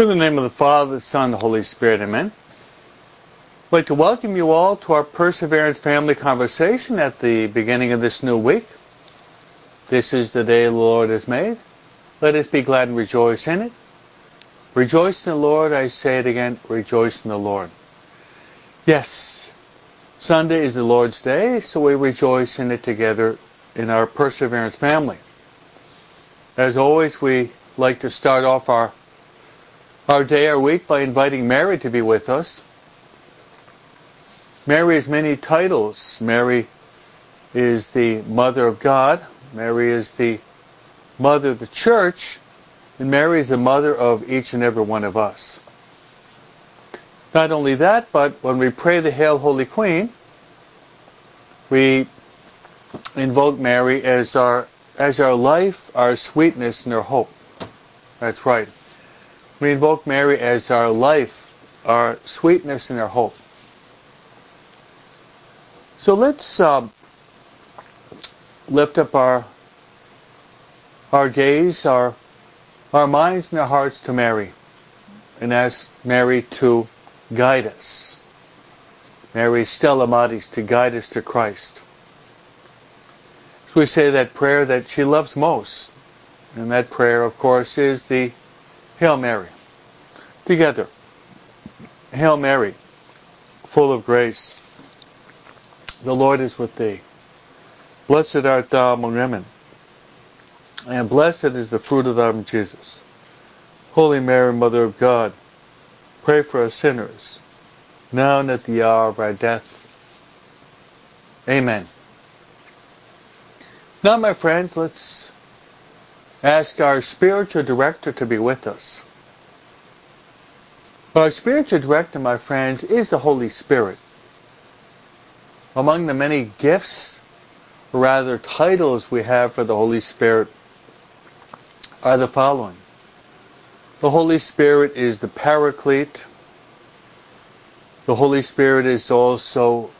In the name of the Father, the Son, the Holy Spirit, amen. I'd like to welcome you all to our Perseverance Family Conversation at the beginning of this new week. This is the day the Lord has made. Let us be glad and rejoice in it. Rejoice in the Lord, I say it again, rejoice in the Lord. Yes, Sunday is the Lord's day, so we rejoice in it together in our Perseverance family. As always, we like to start off our our day, our week, by inviting Mary to be with us. Mary has many titles. Mary is the Mother of God. Mary is the Mother of the Church. And Mary is the Mother of each and every one of us. Not only that, but when we pray the Hail Holy Queen, we invoke Mary as our as our life, our sweetness, and our hope. That's right. We invoke Mary as our life, our sweetness, and our hope. So let's um, lift up our our gaze, our our minds, and our hearts to Mary, and ask Mary to guide us. Mary Stella Maris to guide us to Christ. So we say that prayer that she loves most, and that prayer, of course, is the Hail Mary. Together. Hail Mary, full of grace. The Lord is with thee. Blessed art thou among women, and blessed is the fruit of thy womb, Jesus. Holy Mary, Mother of God, pray for us sinners, now and at the hour of our death. Amen. Now, my friends, let's ask our spiritual director to be with us. Our spiritual director, my friends, is the Holy Spirit. Among the many gifts, or rather titles we have for the Holy Spirit, are the following. The Holy Spirit is the Paraclete. The Holy Spirit is also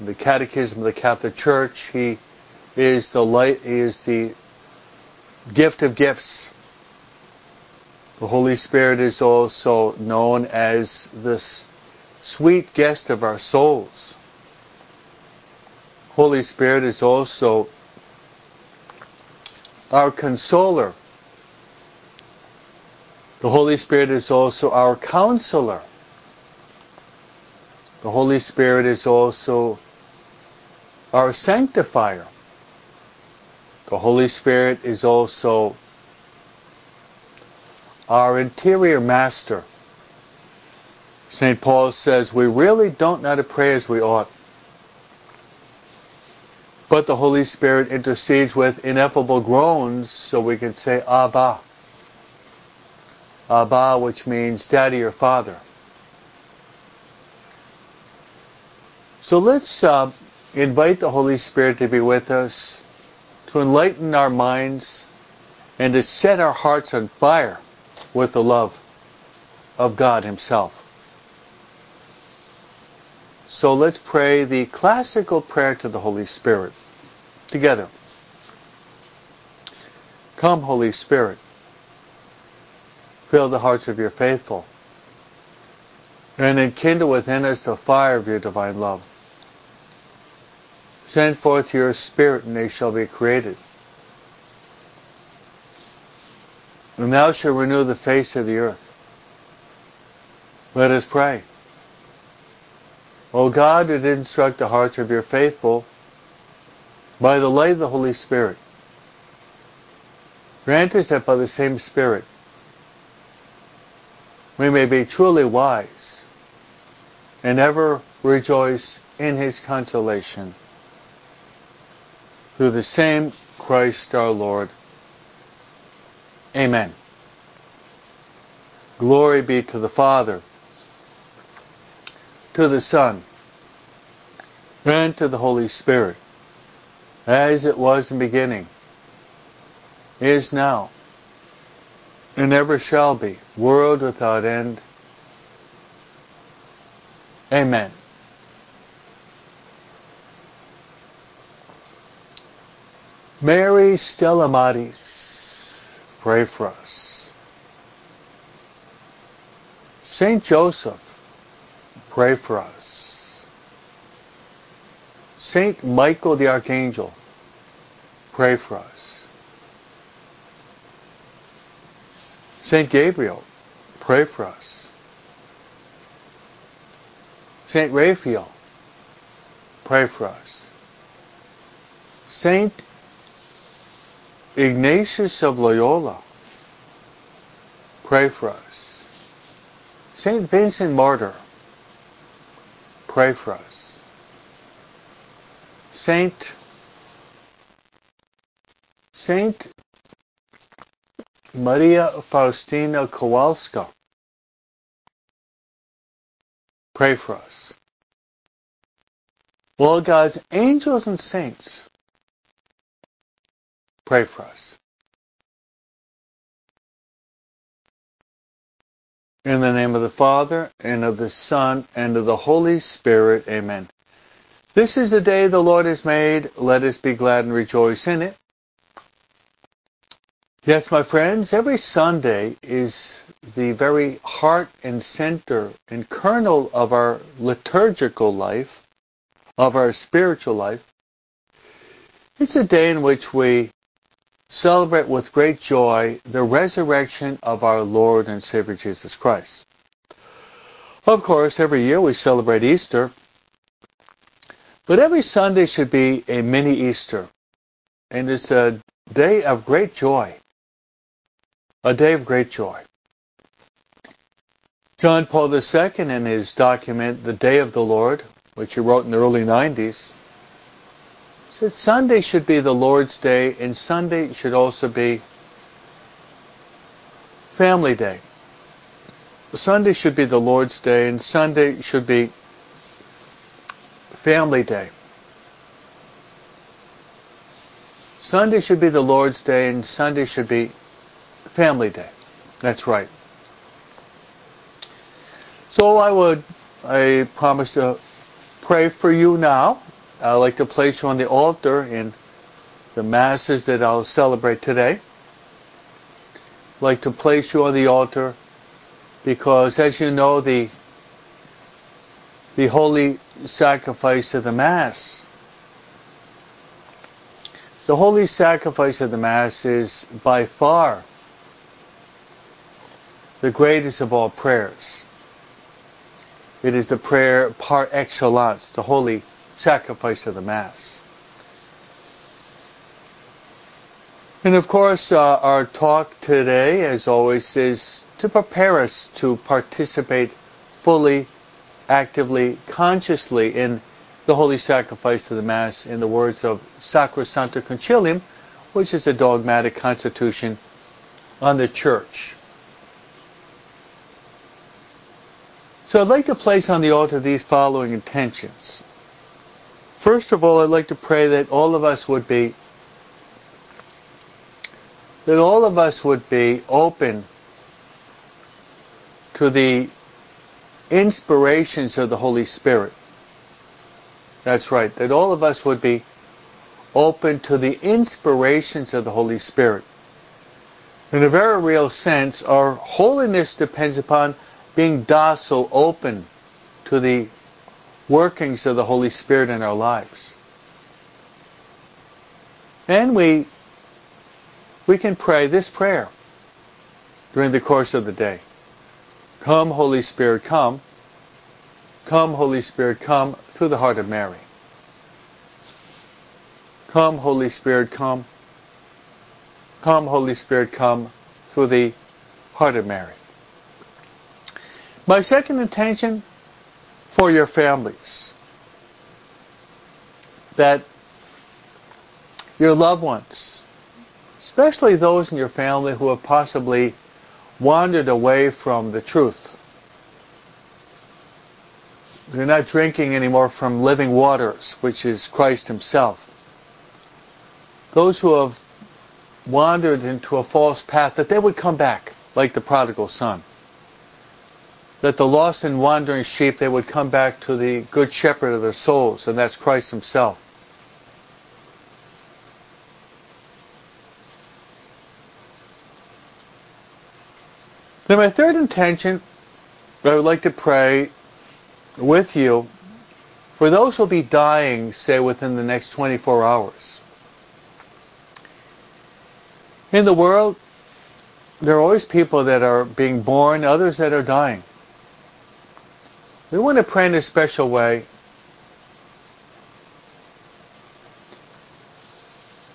the Catechism of the Catholic Church. He is the light. He is the gift of gifts. The Holy Spirit is also known as this sweet guest of our souls. Holy Spirit is also our consoler. The Holy Spirit is also our counselor. The Holy Spirit is also our sanctifier. The Holy Spirit is also our interior master. St. Paul says we really don't know how to pray as we ought. But the Holy Spirit intercedes with ineffable groans so we can say Abba. Abba, which means daddy or father. So let's uh, invite the Holy Spirit to be with us, to enlighten our minds, and to set our hearts on fire with the love of God Himself. So let's pray the classical prayer to the Holy Spirit together. Come, Holy Spirit, fill the hearts of your faithful, and enkindle within us the fire of your divine love. Send forth your Spirit, and they shall be created. And thou shalt renew the face of the earth. Let us pray. O God, who did instruct the hearts of your faithful by the light of the Holy Spirit, grant us that by the same Spirit we may be truly wise and ever rejoice in his consolation. Through the same Christ our Lord. Amen. Glory be to the Father, to the Son, and to the Holy Spirit, as it was in the beginning, is now, and ever shall be, world without end. Amen. Mary Stella Maris, pray for us. Saint Joseph, pray for us. Saint Michael the Archangel, pray for us. Saint Gabriel, pray for us. Saint Raphael, pray for us. Saint Ignatius of Loyola, pray for us. Saint Vincent Martyr, pray for us. Saint Saint Maria Faustina Kowalska, pray for us. All God's angels and saints, pray for us. In the name of the Father, and of the Son, and of the Holy Spirit. Amen. This is the day the Lord has made. Let us be glad and rejoice in it. Yes, my friends, every Sunday is the very heart and center and kernel of our liturgical life, of our spiritual life. It's a day in which we celebrate with great joy the resurrection of our Lord and Savior Jesus Christ. Of course, every year we celebrate Easter, but every Sunday should be a mini Easter, and it's a day of great joy a day of great joy. John Paul II, in his document, The Day of the Lord, which he wrote in the early 90s, said Sunday should be the Lord's Day, and Sunday should also be Family Day. Sunday should be the Lord's Day, and Sunday should be Family Day. Sunday should be the Lord's Day, and Sunday should be Family Day. That's right. So I would, I promise to pray for you now. I'd like to place you on the altar in the masses that I'll celebrate today. I'd like to place you on the altar because as you know the the holy sacrifice of the Mass. The holy sacrifice of the Mass is by far the greatest of all prayers. It is the prayer par excellence, the holy sacrifice of the Mass. And of course, uh, our talk today, as always, is to prepare us to participate fully, actively, consciously in the holy sacrifice of the Mass in the words of Sacrosancta Concilium, which is a dogmatic constitution on the Church. So I'd like to place on the altar these following intentions. First of all, I'd like to pray that all of us would be that all of us would be open to the inspirations of the Holy Spirit. That's right, that all of us would be open to the inspirations of the Holy Spirit. In a very real sense, our holiness depends upon being docile, open to the workings of the Holy Spirit in our lives. And we we can pray this prayer during the course of the day. Come, Holy Spirit, come. Come, Holy Spirit, come through the heart of Mary. Come, Holy Spirit, come. Come, Holy Spirit, come through the heart of Mary. My second intention for your families that your loved ones, especially those in your family who have possibly wandered away from the truth. They're not drinking anymore from living waters, which is Christ Himself. Those who have wandered into a false path, that they would come back like the prodigal son that the lost and wandering sheep, they would come back to the good shepherd of their souls, and that's Christ himself. Then my third intention I would like to pray with you for those who will be dying, say, within the next 24 hours. In the world, there are always people that are being born, others that are dying. We want to pray in a special way.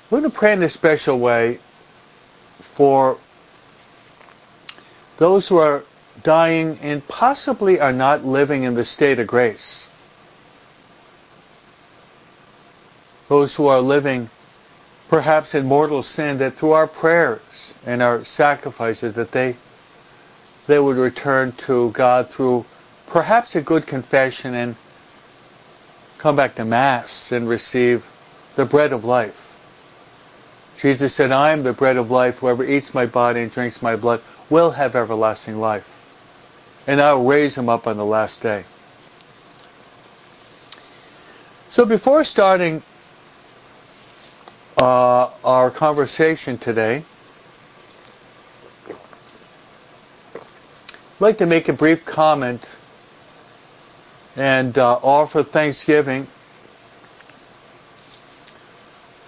We want to pray in a special way for those who are dying and possibly are not living in the state of grace. Those who are living perhaps in mortal sin, that through our prayers and our sacrifices, that they they would return to God through perhaps a good confession and come back to Mass and receive the bread of life. Jesus said, I am the bread of life. Whoever eats my body and drinks my blood will have everlasting life. And I will raise him up on the last day. So before starting uh, our conversation today, I'd like to make a brief comment and uh, offer thanksgiving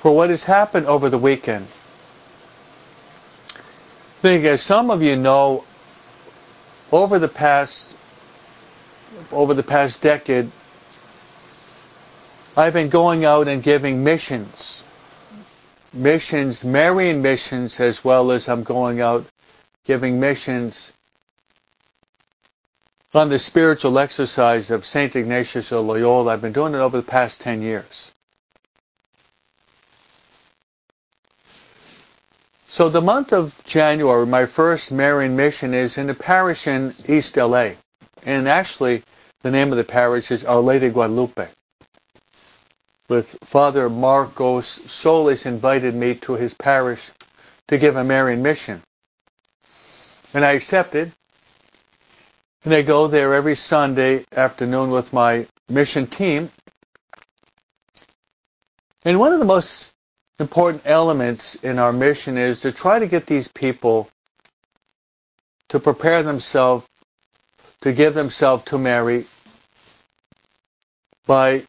for what has happened over the weekend. I think as some of you know, over the past over the past decade, I've been going out and giving missions. Missions, Marian missions, as well as I'm going out giving missions on the spiritual exercise of St. Ignatius of Loyola. I've been doing it over the past 10 years. So the month of January, my first Marian mission is in a parish in East LA. And actually, the name of the parish is Our Lady Guadalupe. With Father Marcos Solis invited me to his parish to give a Marian mission. And I accepted. And I go there every Sunday afternoon with my mission team. And one of the most important elements in our mission is to try to get these people to prepare themselves to give themselves to Mary by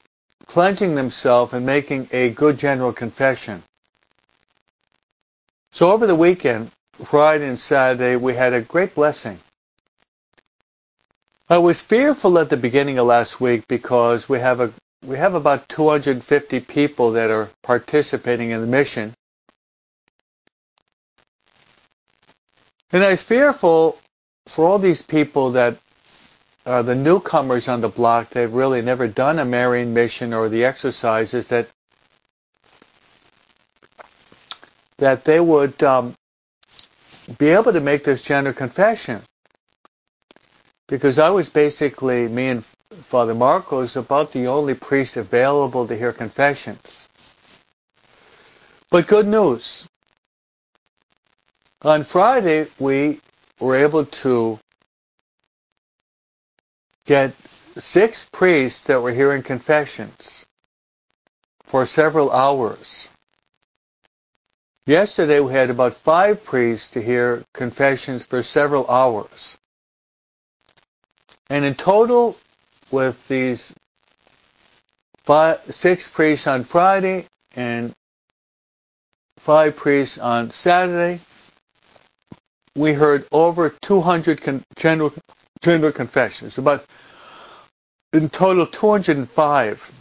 cleansing themselves and making a good general confession. So over the weekend, Friday and Saturday, we had a great blessing. I was fearful at the beginning of last week because we have a we have about 250 people that are participating in the mission. And I was fearful for all these people that are the newcomers on the block, they've really never done a Marian mission or the exercises that that they would um, be able to make this general confession because I was basically, me and Father Marcos, about the only priest available to hear confessions. But good news. On Friday, we were able to get six priests that were hearing confessions for several hours. Yesterday we had about five priests to hear confessions for several hours. And in total, with these five, six priests on Friday and five priests on Saturday, we heard over 200 con- general, general confessions. About in total 205,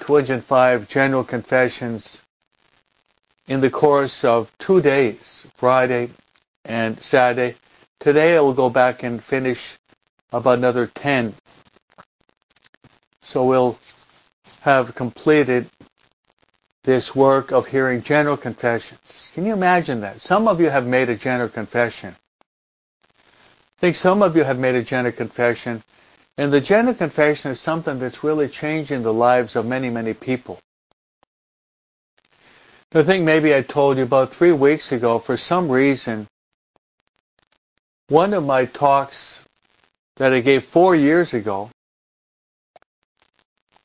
205 general confessions in the course of two days, Friday and Saturday. Today I will go back and finish about another 10. So we'll have completed this work of hearing general confessions. Can you imagine that? Some of you have made a general confession. I think some of you have made a general confession, and the general confession is something that's really changing the lives of many, many people. I think maybe I told you about three weeks ago, for some reason, one of my talks that I gave four years ago,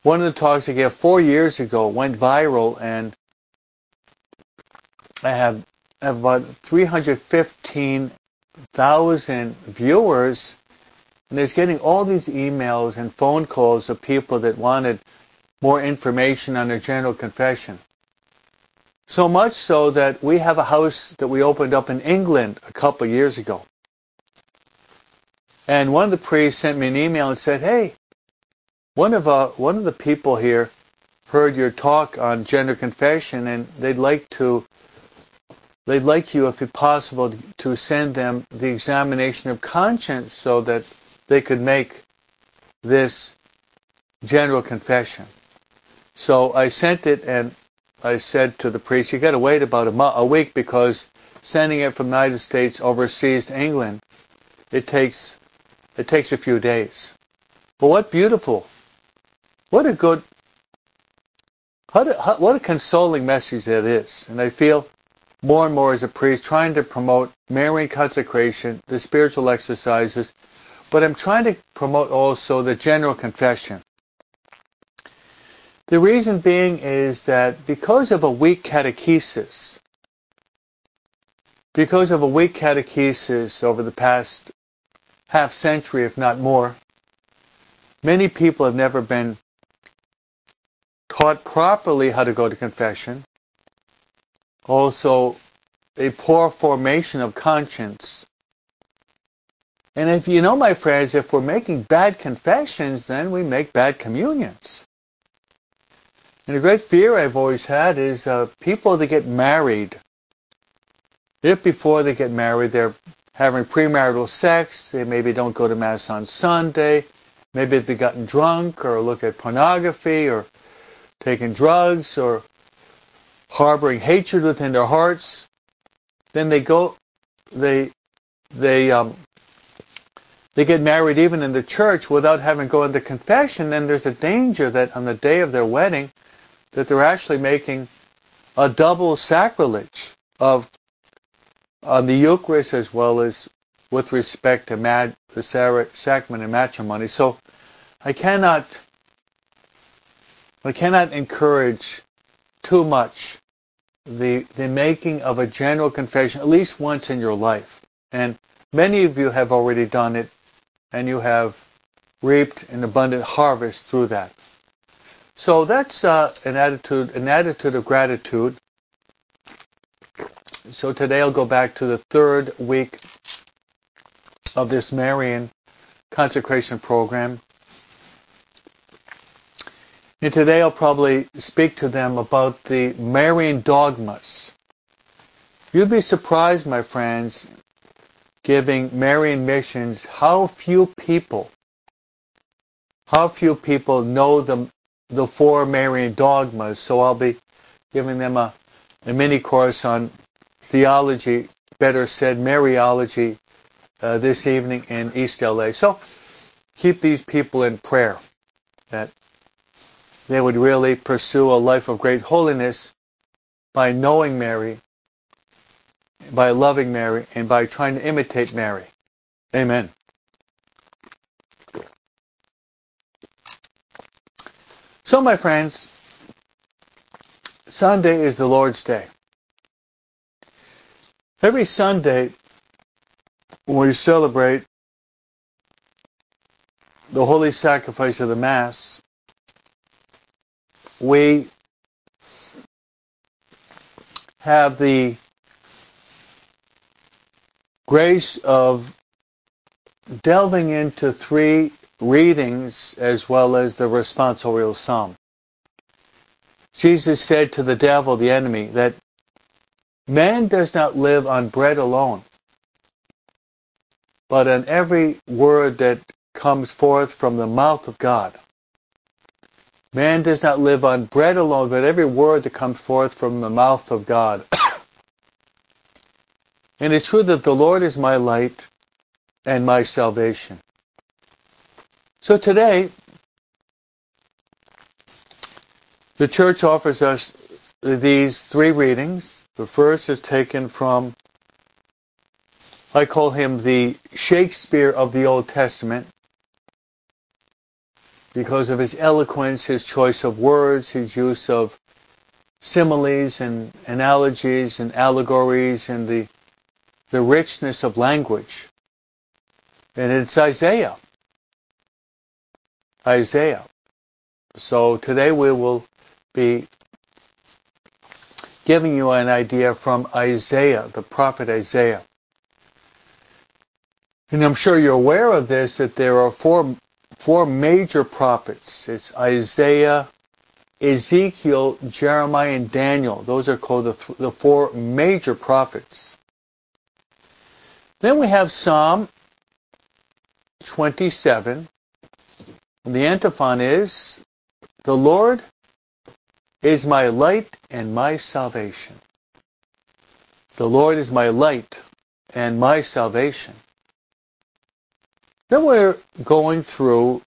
one of the talks I gave four years ago went viral and I have, have about 315,000 viewers And was getting all these emails and phone calls of people that wanted more information on their general confession. So much so that we have a house that we opened up in England a couple of years ago. And one of the priests sent me an email and said, "Hey, one of uh, one of the people here heard your talk on gender confession, and they'd like to they'd like you, if possible, to send them the examination of conscience so that they could make this general confession." So I sent it, and I said to the priest, "You got to wait about a, mo- a week because sending it from the United States overseas to England, it takes it takes a few days. But what beautiful, what a good, to, how what a consoling message that is. And I feel more and more as a priest trying to promote Marian consecration, the spiritual exercises, but I'm trying to promote also the general confession. The reason being is that because of a weak catechesis, because of a weak catechesis over the past half century, if not more, many people have never been taught properly how to go to confession. Also, a poor formation of conscience. And if you know, my friends, if we're making bad confessions, then we make bad communions. And a great fear I've always had is uh, people that get married. If before they get married they're having premarital sex. They maybe don't go to Mass on Sunday. Maybe they've gotten drunk or look at pornography or taking drugs or harboring hatred within their hearts. Then they go, they, they, um, they get married even in the church without having gone to confession. Then there's a danger that on the day of their wedding, that they're actually making a double sacrilege of on the Eucharist as well as with respect to mad, the sacrament of matrimony. So I cannot, I cannot encourage too much the, the making of a general confession at least once in your life. And many of you have already done it and you have reaped an abundant harvest through that. So that's uh, an attitude, an attitude of gratitude so today I'll go back to the third week of this Marian consecration program. And today I'll probably speak to them about the Marian dogmas. You'd be surprised, my friends, giving Marian missions, how few people, how few people know the, the four Marian dogmas. So I'll be giving them a, a mini course on theology, better said, Mariology, uh, this evening in East LA. So keep these people in prayer that they would really pursue a life of great holiness by knowing Mary, by loving Mary, and by trying to imitate Mary. Amen. So, my friends, Sunday is the Lord's Day. Every Sunday, when we celebrate the holy sacrifice of the Mass. We have the grace of delving into three readings as well as the responsorial psalm. Jesus said to the devil, the enemy, that Man does not live on bread alone, but on every word that comes forth from the mouth of God. Man does not live on bread alone, but every word that comes forth from the mouth of God. and it's true that the Lord is my light and my salvation. So today, the church offers us these three readings the first is taken from, I call him the Shakespeare of the Old Testament because of his eloquence, his choice of words, his use of similes and analogies and allegories and the, the richness of language. And it's Isaiah Isaiah. So today we will be giving you an idea from Isaiah, the prophet Isaiah. And I'm sure you're aware of this, that there are four, four major prophets. It's Isaiah, Ezekiel, Jeremiah, and Daniel. Those are called the, th- the four major prophets. Then we have Psalm 27. And the antiphon is, The Lord is my light and my salvation. The Lord is my light and my salvation. Then we're going through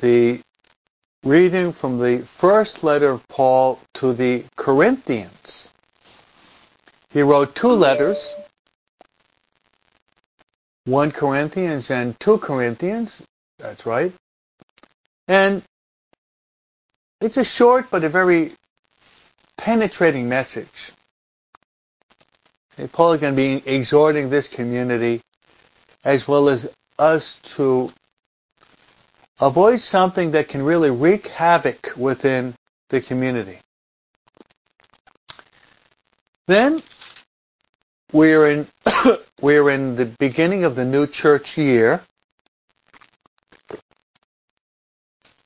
the reading from the first letter of Paul to the Corinthians. He wrote two letters, 1 Corinthians and 2 Corinthians. That's right. And it's a short but a very penetrating message. Paul is going to be exhorting this community as well as us to avoid something that can really wreak havoc within the community. Then we're in we're in the beginning of the new church year.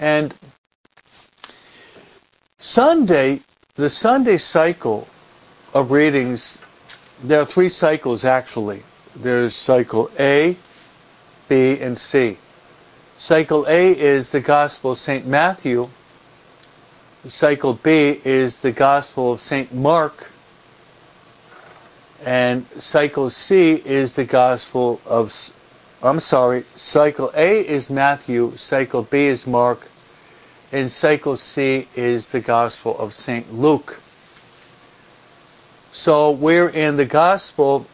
And Sunday, the Sunday cycle of readings, there are three cycles actually. There's cycle A, B, and C. Cycle A is the Gospel of St. Matthew. Cycle B is the Gospel of St. Mark. And cycle C is the Gospel of, I'm sorry, cycle A is Matthew, cycle B is Mark, and cycle C is the Gospel of St. Luke. So we're in the Gospel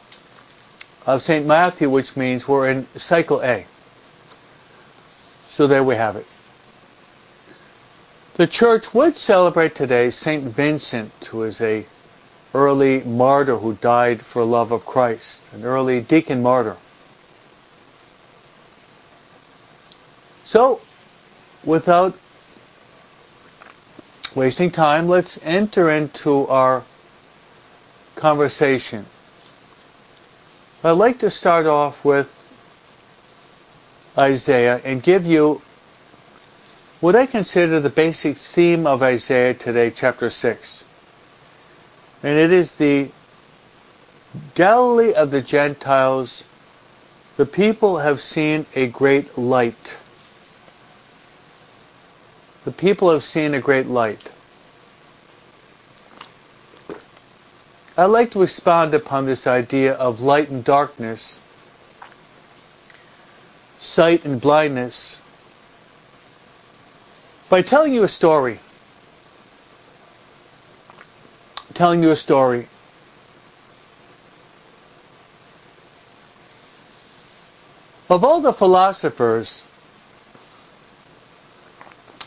of St. Matthew, which means we're in cycle A. So there we have it. The church would celebrate today St. Vincent, who is a early martyr who died for love of Christ, an early deacon martyr. So, without wasting time, let's enter into our conversation. I'd like to start off with Isaiah and give you what I consider the basic theme of Isaiah today, chapter 6. And it is the Galilee of the Gentiles, the people have seen a great light. The people have seen a great light. I'd like to expound upon this idea of light and darkness, sight and blindness, by telling you a story. telling you a story. Of all the philosophers,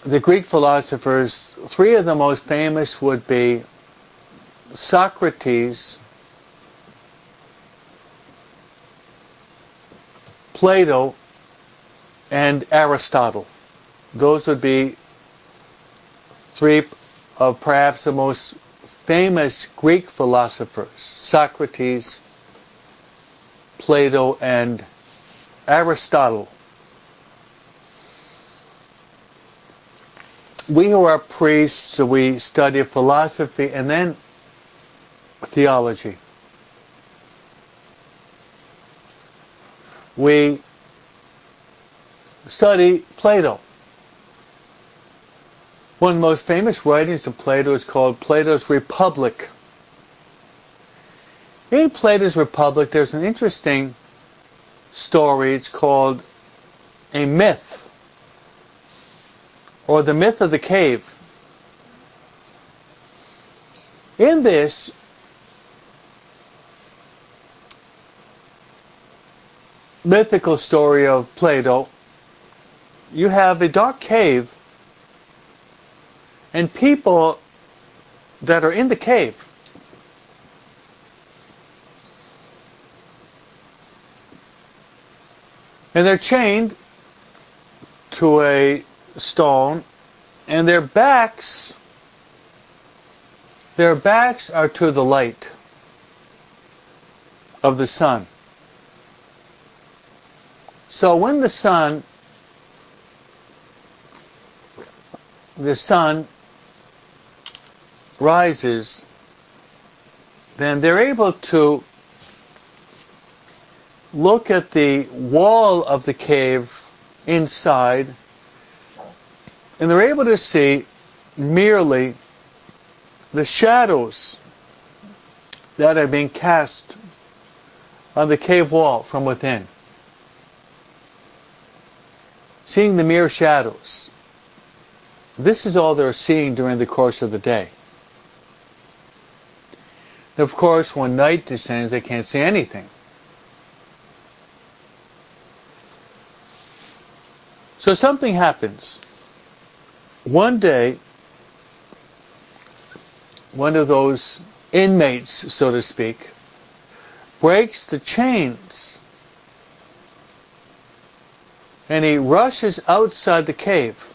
the Greek philosophers, three of the most famous would be Socrates, Plato, and Aristotle. Those would be three of perhaps the most famous Greek philosophers, Socrates, Plato, and Aristotle. We who are priests, we study philosophy and then theology. We study Plato. One of the most famous writings of Plato is called Plato's Republic. In Plato's Republic, there's an interesting story. It's called a myth, or the myth of the cave. In this, mythical story of Plato, you have a dark cave and people that are in the cave and they're chained to a stone, and their backs their backs are to the light of the sun. So when the sun the sun rises, then they're able to look at the wall of the cave inside, and they're able to see merely the shadows that are being cast on the cave wall from within. Seeing the mere shadows. This is all they're seeing during the course of the day. Of course, when night descends, they can't see anything. So something happens. One day, one of those inmates, so to speak, breaks the chains and he rushes outside the cave.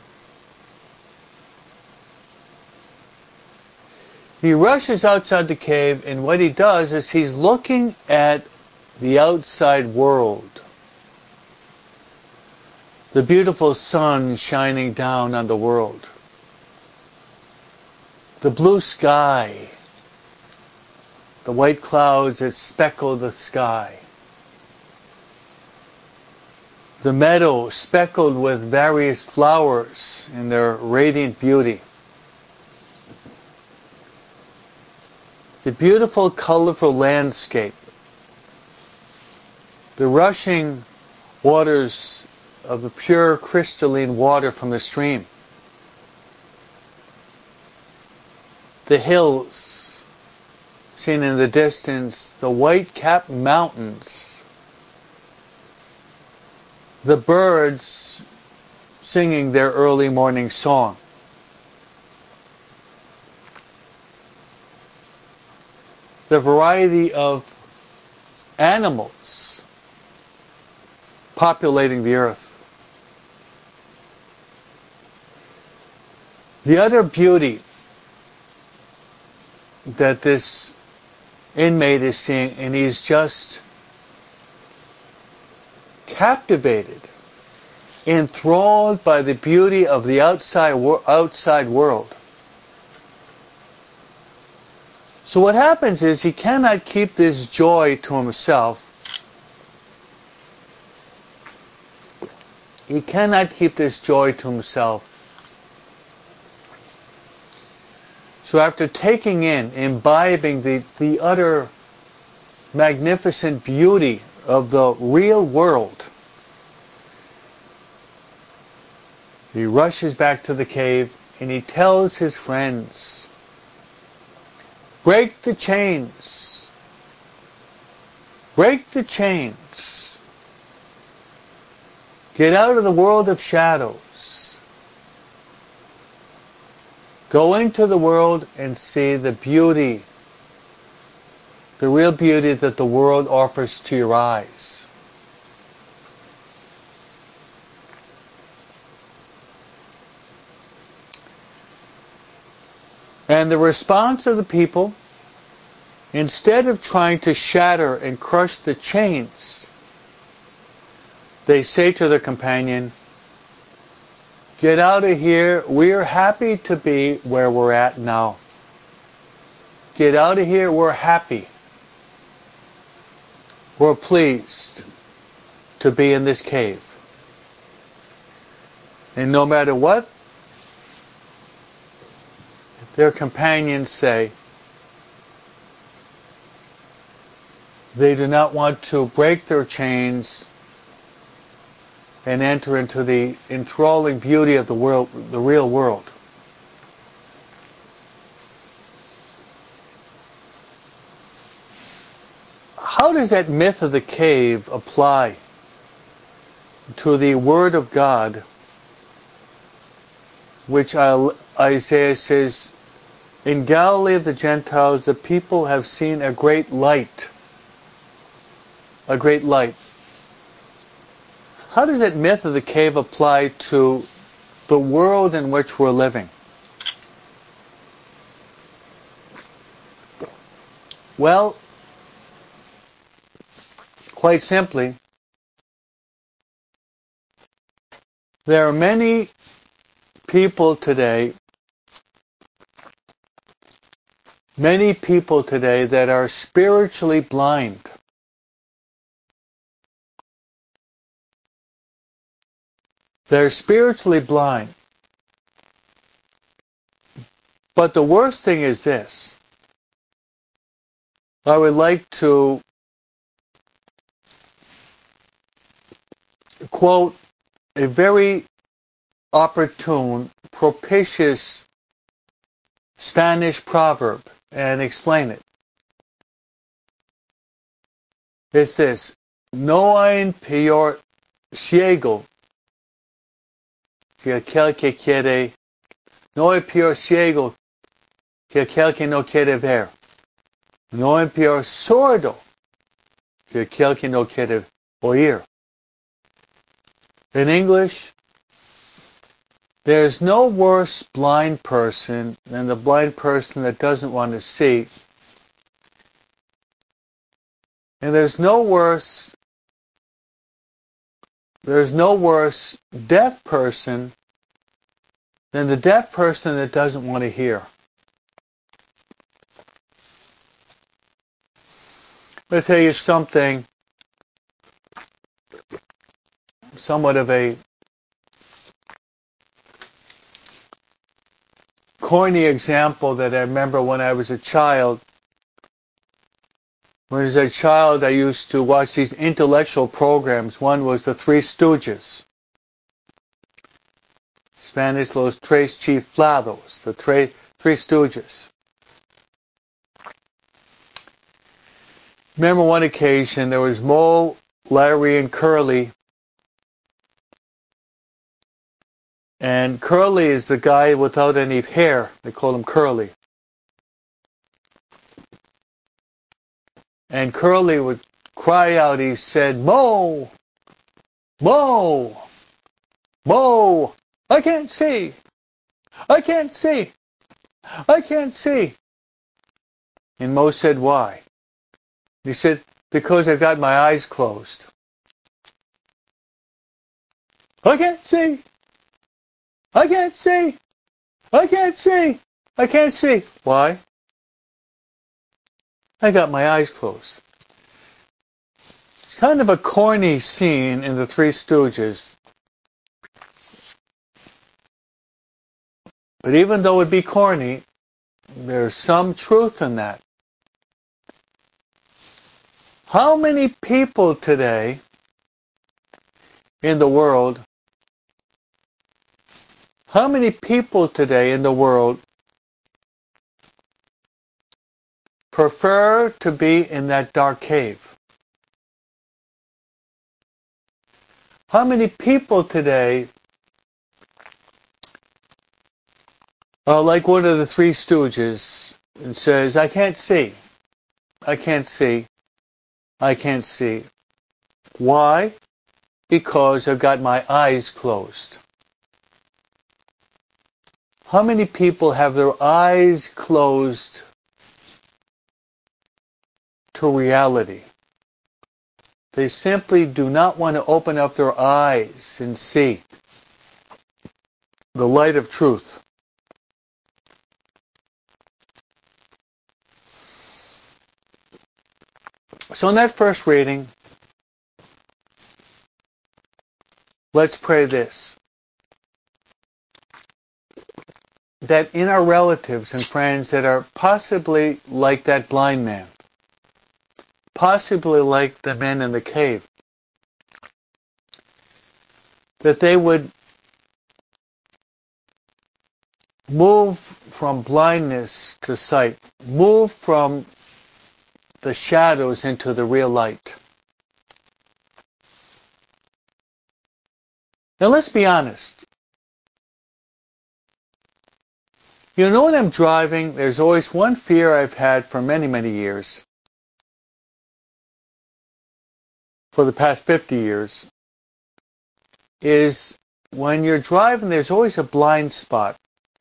He rushes outside the cave and what he does is he's looking at the outside world. The beautiful sun shining down on the world. The blue sky, the white clouds that speckle the sky, the meadow speckled with various flowers in their radiant beauty. The beautiful, colorful landscape, the rushing waters of the pure crystalline water from the stream. the hills, seen in the distance, the white-capped mountains, the birds singing their early morning song. The variety of animals populating the earth. The other beauty that this inmate is seeing, and he's just captivated, enthralled by the beauty of the outside outside world. So what happens is he cannot keep this joy to himself. He cannot keep this joy to himself. So after taking in, imbibing the, the utter magnificent beauty of the real world, he rushes back to the cave and he tells his friends, break the chains, break the chains, get out of the world of shadows, Go into the world and see the beauty, the real beauty that the world offers to your eyes. And the response of the people, instead of trying to shatter and crush the chains, they say to their companion, Get out of here. We're happy to be where we're at now. Get out of here. We're happy. We're pleased to be in this cave. And no matter what their companions say, they do not want to break their chains and enter into the enthralling beauty of the world, the real world. How does that myth of the cave apply to the Word of God, which Isaiah says, In Galilee of the Gentiles, the people have seen a great light. A great light. How does that myth of the cave apply to the world in which we're living? Well, quite simply, there are many people today, many people today that are spiritually blind. They're spiritually blind. But the worst thing is this. I would like to quote a very opportune, propitious Spanish proverb and explain it. It's this, no hay peor ciego que aquel que quiere, no hay peor ciego que aquel que no quiere ver. No hay peor sordo que aquel que no quiere oír. In English, there's no worse blind person than the blind person that doesn't want to see. And there's no worse there's no worse deaf person than the deaf person that doesn't want to hear. Let me tell you something somewhat of a corny example that I remember when I was a child. When I was a child, I used to watch these intellectual programs. One was The Three Stooges. Spanish, Los Tres Chiflados, the Three Stooges. Remember one occasion there was Moe, Larry, and Curly And Curly is the guy without any hair. They call him Curly. And Curly would cry out, he said, Moe! Moe! Moe! I can't see! I can't see! I can't see! And Moe said, why? He said, because I've got my eyes closed. I can't see! I can't see. I can't see. I can't see. Why? I got my eyes closed. It's kind of a corny scene in The Three Stooges. But even though it be corny, there's some truth in that. How many people today in the world how many people today in the world prefer to be in that dark cave? How many people today are like one of the three stooges and says, I can't see. I can't see. I can't see. Why? Because I've got my eyes closed. How many people have their eyes closed to reality? They simply do not want to open up their eyes and see the light of truth. So in that first reading, let's pray this. that in our relatives and friends that are possibly like that blind man, possibly like the men in the cave, that they would move from blindness to sight, move from the shadows into the real light. Now let's be honest. You know when I'm driving, there's always one fear I've had for many, many years. For the past 50 years. Is when you're driving, there's always a blind spot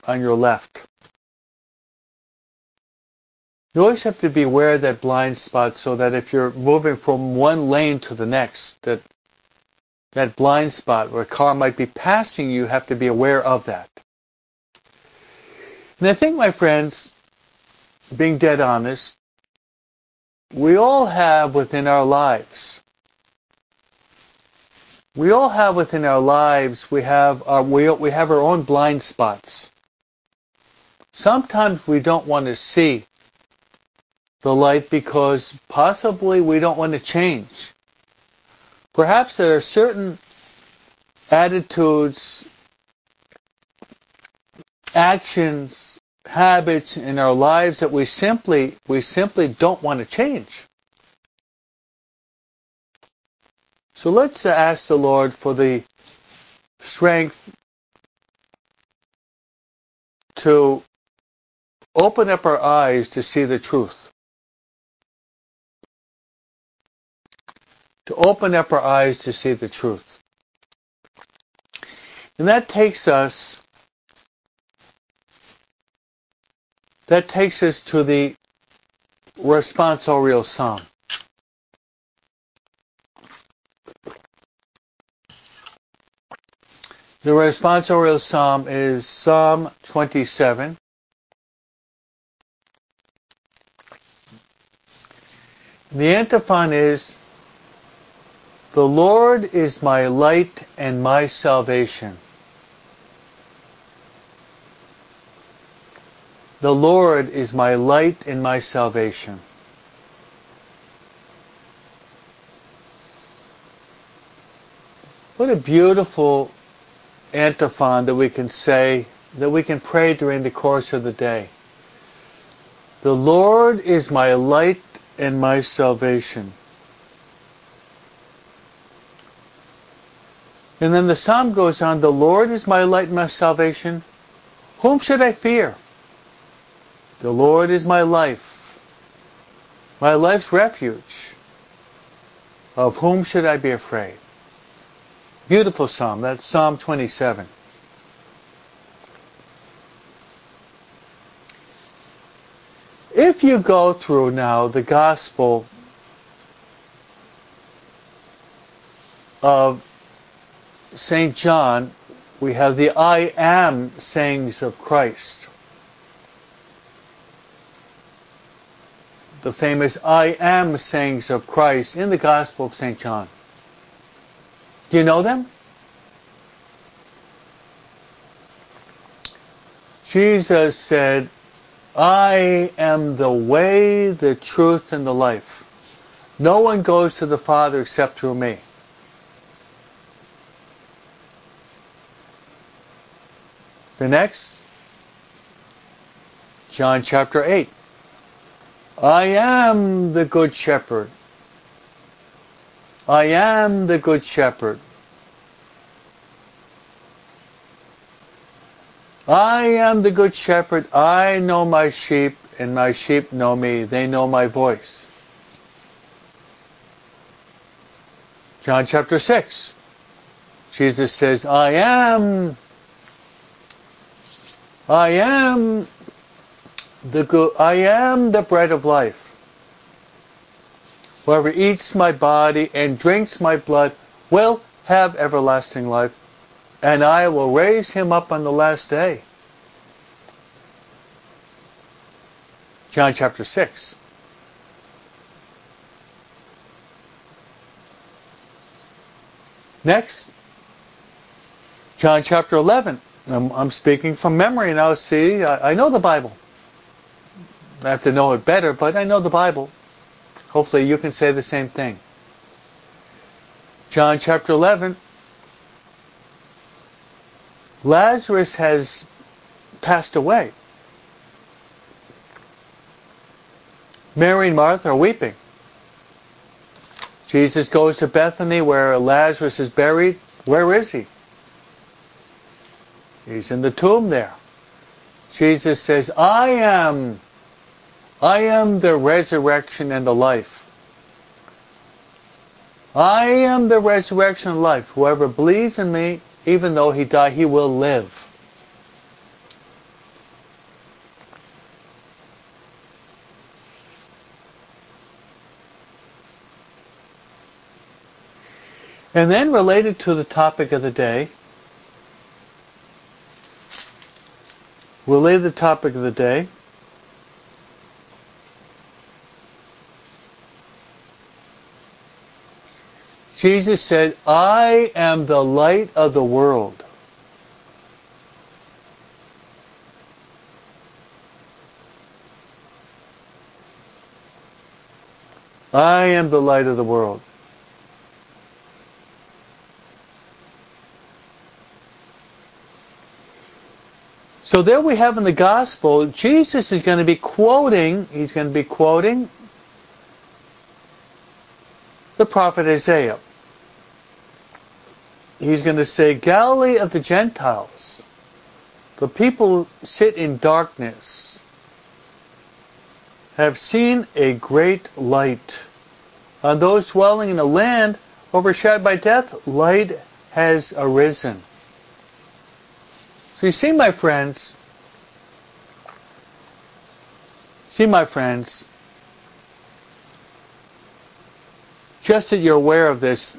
on your left. You always have to be aware of that blind spot so that if you're moving from one lane to the next, that that blind spot where a car might be passing you, have to be aware of that. And I think, my friends, being dead honest, we all have within our lives, we all have within our lives, we have our, we, we have our own blind spots. Sometimes we don't want to see the light because possibly we don't want to change. Perhaps there are certain attitudes, actions, habits in our lives that we simply we simply don't want to change. So let's uh, ask the Lord for the strength to open up our eyes to see the truth. To open up our eyes to see the truth. And that takes us that takes us to the responsorial psalm. The responsorial psalm is Psalm 27. The antiphon is, The Lord is my light and my salvation. The Lord is my light and my salvation. What a beautiful antiphon that we can say, that we can pray during the course of the day. The Lord is my light and my salvation. And then the psalm goes on, the Lord is my light and my salvation. Whom should I fear? The Lord is my life, my life's refuge. Of whom should I be afraid? Beautiful psalm. That's Psalm 27. If you go through now the Gospel of St. John, we have the I am sayings of Christ. the famous I am sayings of Christ in the Gospel of St. John. Do you know them? Jesus said, I am the way, the truth, and the life. No one goes to the Father except through me. The next, John chapter 8. I am the good shepherd. I am the good shepherd. I am the good shepherd. I know my sheep, and my sheep know me. They know my voice. John chapter 6. Jesus says, I am, I am the good, I am the bread of life. Whoever eats my body and drinks my blood will have everlasting life, and I will raise him up on the last day. John chapter 6. Next, John chapter 11. I'm, I'm speaking from memory now. See, I, I know the Bible. I have to know it better, but I know the Bible. Hopefully you can say the same thing. John chapter 11. Lazarus has passed away. Mary and Martha are weeping. Jesus goes to Bethany where Lazarus is buried. Where is he? He's in the tomb there. Jesus says, I am I am the resurrection and the life. I am the resurrection and life. Whoever believes in me, even though he die, he will live. And then related to the topic of the day, related to the topic of the day, Jesus said, I am the light of the world. I am the light of the world. So there we have in the gospel, Jesus is going to be quoting, he's going to be quoting the prophet Isaiah. He's going to say, Galilee of the Gentiles, the people sit in darkness, have seen a great light. On those dwelling in a land overshadowed by death, light has arisen. So you see, my friends, see, my friends, just that you're aware of this,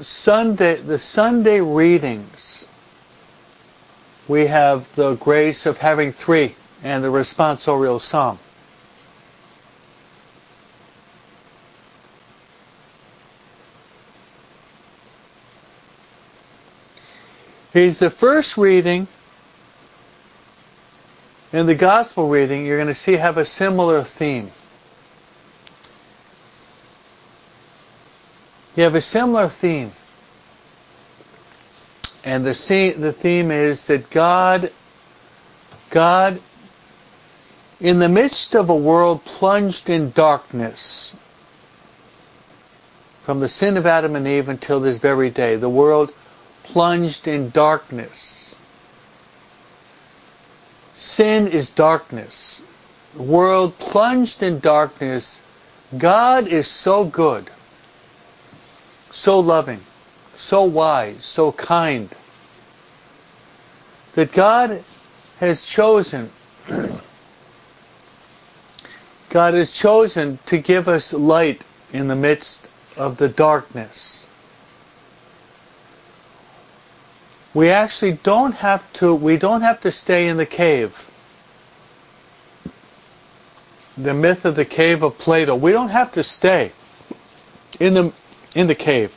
Sunday, the Sunday readings, we have the grace of having three and the responsorial psalm. He's the first reading in the gospel reading, you're going to see have a similar theme. You have a similar theme. And the, the theme is that God, God, in the midst of a world plunged in darkness, from the sin of Adam and Eve until this very day, the world plunged in darkness. Sin is darkness. The world plunged in darkness. God is so good, so loving, so wise, so kind, that God has chosen God has chosen to give us light in the midst of the darkness. we actually don't have to we don't have to stay in the cave the myth of the cave of plato we don't have to stay in the in the cave.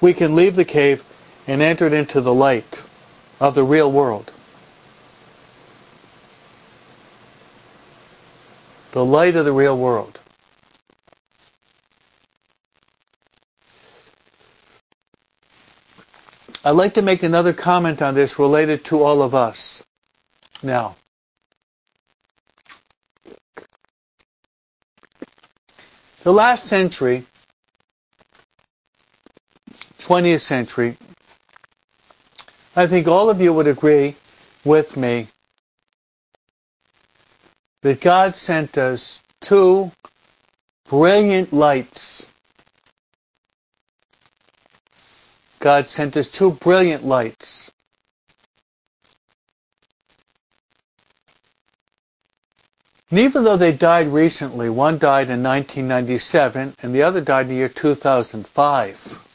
We can leave the cave and enter into the light of the real world. The light of the real world. I'd like to make another comment on this related to all of us. Now, the last century, 20th century, I think all of you would agree with me that God sent us two brilliant lights God sent us two brilliant lights. And even though they died recently, one died in 1997 and the other died in the year 2005,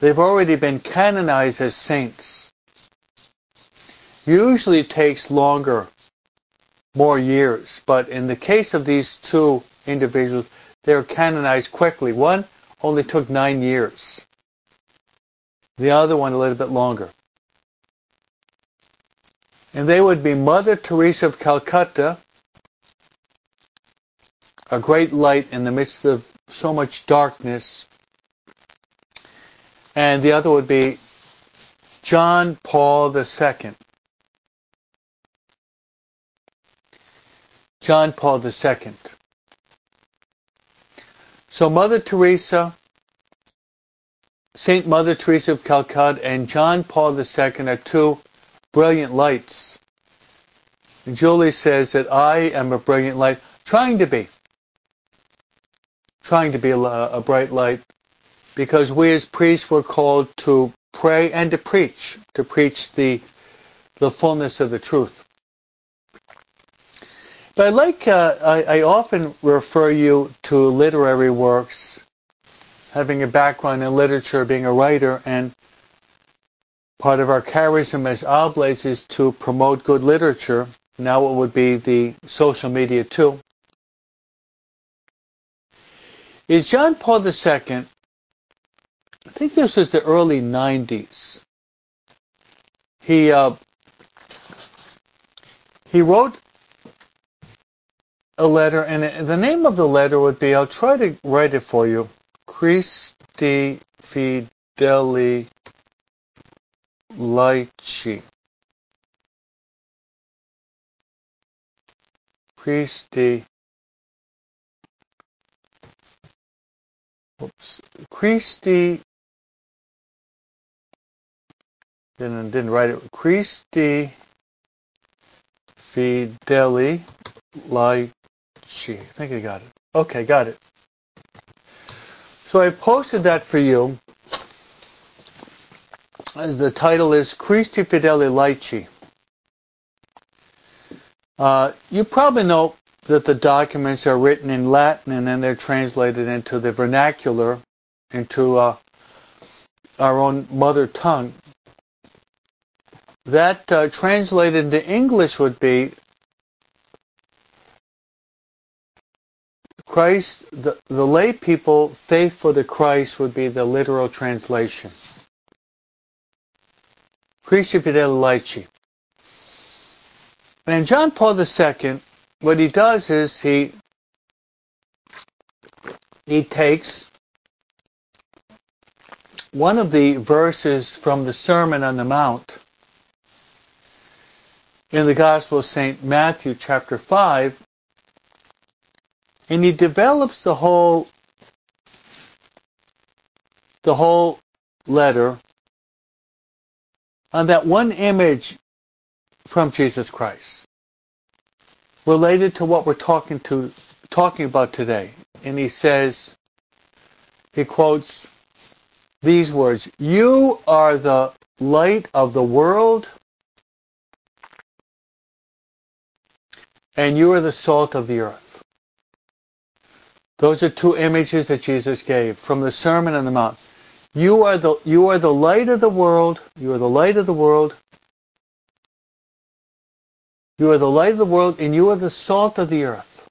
they've already been canonized as saints. Usually it takes longer, more years, but in the case of these two individuals, they were canonized quickly. One only took nine years. The other one a little bit longer. And they would be Mother Teresa of Calcutta, a great light in the midst of so much darkness. And the other would be John Paul II. John Paul II. So Mother Teresa Saint Mother Teresa of Calcutta and John Paul II are two brilliant lights. And Julie says that I am a brilliant light, trying to be. Trying to be a, a bright light because we as priests were called to pray and to preach, to preach the, the fullness of the truth. But I like, uh, I, I often refer you to literary works, having a background in literature, being a writer, and part of our charism as oblates is to promote good literature. Now it would be the social media too. Is John Paul II, I think this was the early 90s, he, uh, he wrote a letter, and the name of the letter would be, I'll try to write it for you, Christi Fideli Laici. Christi Oops. Christi didn't didn't write it. Christi Fideli Laici. I think I got it. Okay, got it. So I posted that for you. The title is Christi Fideli Laici. Uh, you probably know that the documents are written in Latin and then they're translated into the vernacular, into uh, our own mother tongue. That uh, translated into English would be Christ, the, the lay people, faith for the Christ would be the literal translation. Christi. And John Paul II, what he does is he he takes one of the verses from the Sermon on the Mount in the Gospel of St. Matthew chapter 5 and he develops the whole the whole letter on that one image from Jesus Christ related to what we're talking to talking about today. And he says he quotes these words, "You are the light of the world, and you are the salt of the earth." Those are two images that Jesus gave from the Sermon on the Mount. You are the you are the light of the world, you are the light of the world, you are the light of the world and you are the salt of the earth.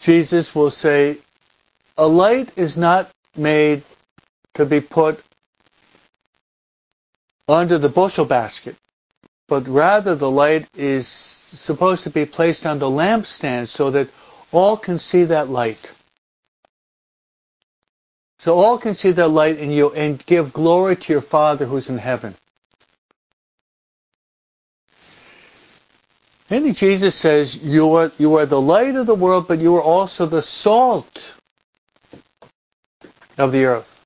Jesus will say, a light is not made to be put under the bushel basket, but rather the light is supposed to be placed on the lampstand so that all can see that light. So all can see that light in you and give glory to your Father who's in heaven. And Jesus says, you are, you are the light of the world, but you are also the salt of the earth.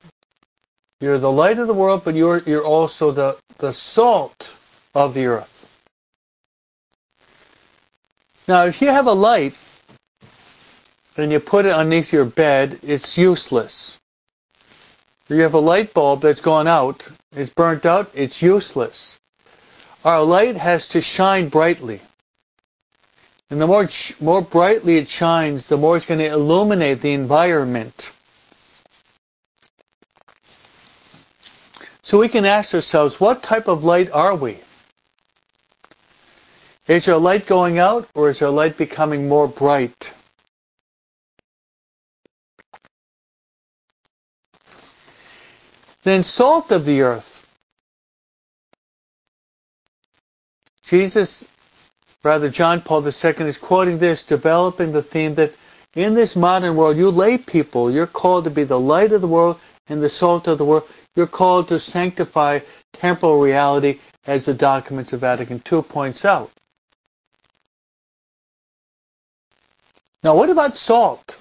You're the light of the world, but you're, you're also the, the salt of the earth. Now, if you have a light and you put it underneath your bed, it's useless. If you have a light bulb that's gone out, it's burnt out, it's useless. Our light has to shine brightly. And the more, more brightly it shines, the more it's going to illuminate the environment. So we can ask ourselves, what type of light are we? Is our light going out or is our light becoming more bright? Then salt of the earth. Jesus Rather, John Paul II is quoting this, developing the theme that in this modern world, you lay people, you're called to be the light of the world and the salt of the world. You're called to sanctify temporal reality as the documents of Vatican II points out. Now, what about salt?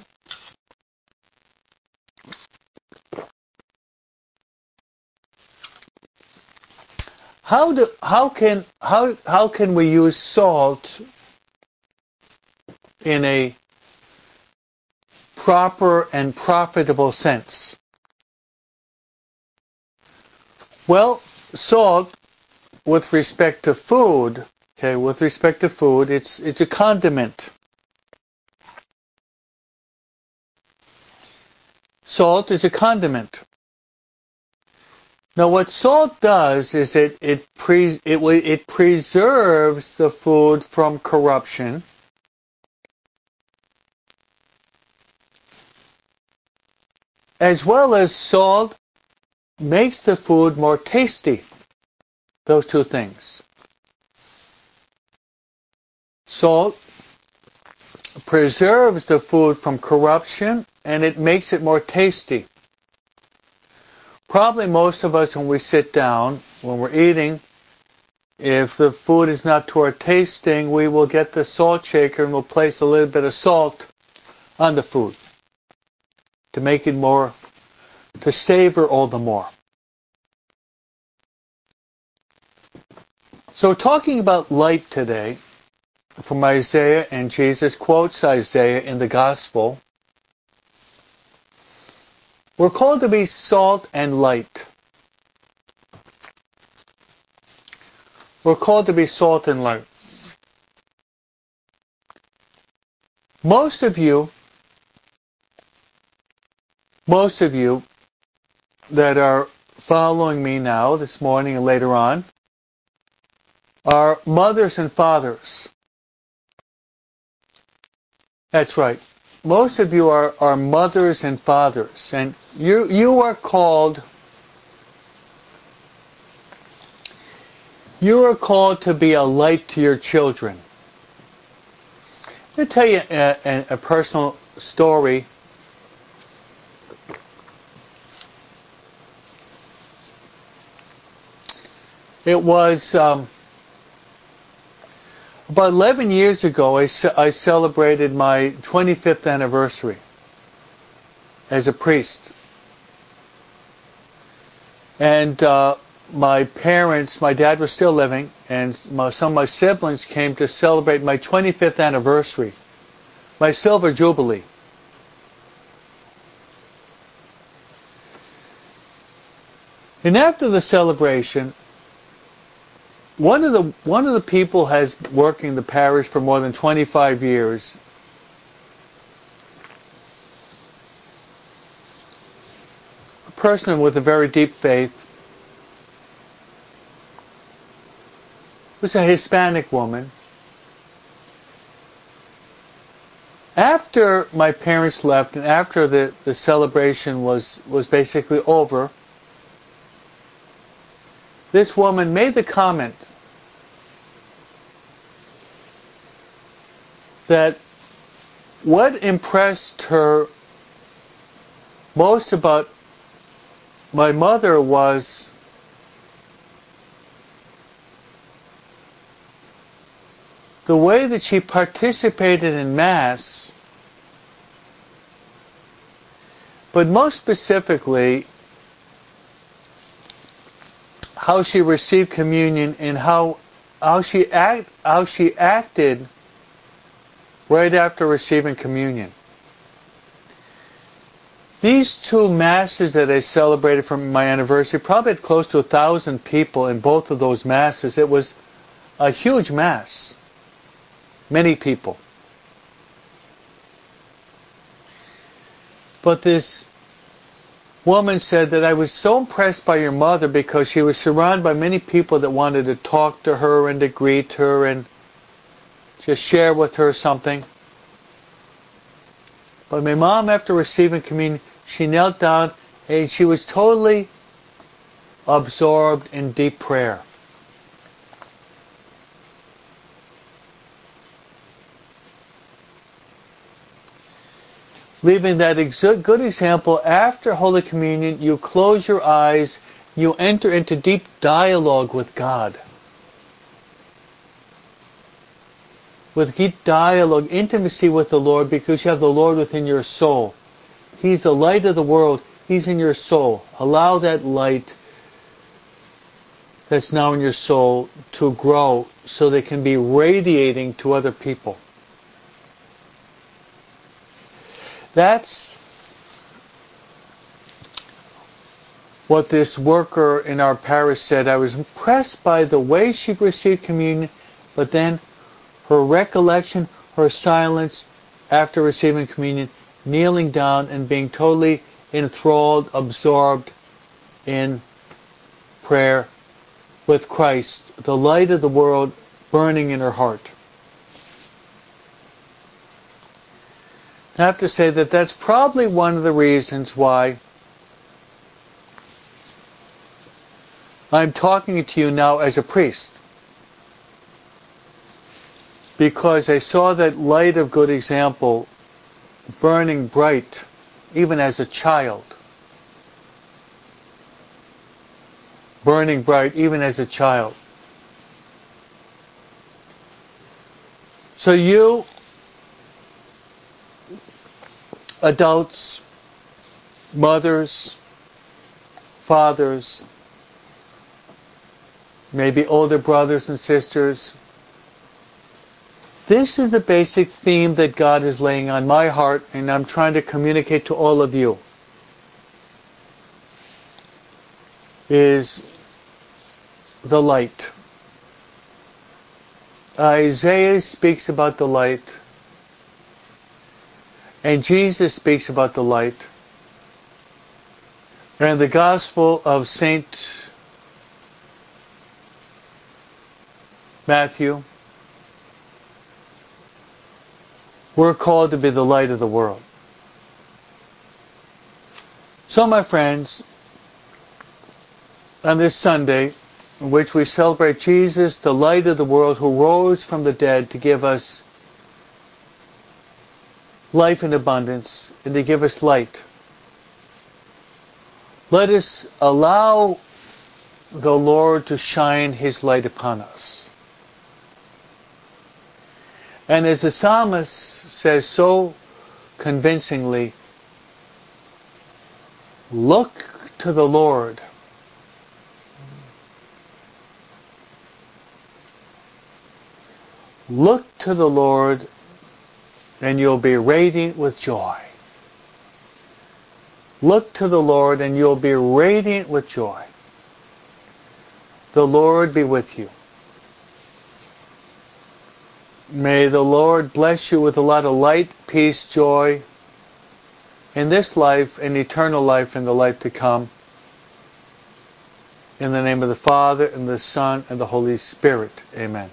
How do how can how how can we use salt in a proper and profitable sense? Well, salt, with respect to food, okay, with respect to food, it's it's a condiment. Salt is a condiment. Now, what salt does is it it pre it it preserves the food from corruption. As well as salt makes the food more tasty. Those two things. Salt preserves the food from corruption and it makes it more tasty. Probably most of us, when we sit down, when we're eating, if the food is not to our tasting, we will get the salt shaker and we'll place a little bit of salt on the food to make it more, to savor all the more. So talking about light today from Isaiah and Jesus quotes Isaiah in the gospel we're called to be salt and light. We're called to be salt and light. Most of you, most of you that are following me now this morning and later on are mothers and fathers. That's right most of you are, are mothers and fathers, and you you are called you are called to be a light to your children. Let me tell you a, a, a personal story. It was um, about 11 years ago, I, ce- I celebrated my 25th anniversary as a priest. And uh, my parents, my dad was still living, and my, some of my siblings came to celebrate my 25th anniversary, my silver jubilee. And after the celebration, one of the one of the people has working the parish for more than 25 years. A person with a very deep faith was a Hispanic woman. After my parents left and after the, the celebration was, was basically over, this woman made the comment that what impressed her most about my mother was the way that she participated in Mass, but most specifically, how she received communion and how how she act how she acted right after receiving communion. These two masses that I celebrated for my anniversary probably had close to a thousand people in both of those masses. It was a huge mass. Many people. But this woman said that I was so impressed by your mother because she was surrounded by many people that wanted to talk to her and to greet her and just share with her something. But my mom, after receiving communion, she knelt down and she was totally absorbed in deep prayer. Leaving that good example, after Holy Communion, you close your eyes, you enter into deep dialogue with God. With deep dialogue, intimacy with the Lord because you have the Lord within your soul. He's the light of the world. He's in your soul. Allow that light that's now in your soul to grow so they can be radiating to other people. That's what this worker in our parish said. I was impressed by the way she received communion, but then her recollection, her silence after receiving communion, kneeling down and being totally enthralled, absorbed in prayer with Christ, the light of the world burning in her heart. I have to say that that's probably one of the reasons why I'm talking to you now as a priest. Because I saw that light of good example burning bright even as a child. Burning bright even as a child. So you adults, mothers, fathers, maybe older brothers and sisters. This is the basic theme that God is laying on my heart and I'm trying to communicate to all of you. Is the light. Isaiah speaks about the light and Jesus speaks about the light. And the Gospel of St. Matthew, we're called to be the light of the world. So, my friends, on this Sunday, in which we celebrate Jesus, the light of the world, who rose from the dead to give us life in abundance and to give us light. Let us allow the Lord to shine His light upon us. And as the psalmist says so convincingly, look to the Lord. Look to the Lord and you'll be radiant with joy. Look to the Lord and you'll be radiant with joy. The Lord be with you. May the Lord bless you with a lot of light, peace, joy in this life and eternal life in the life to come. In the name of the Father and the Son and the Holy Spirit. Amen.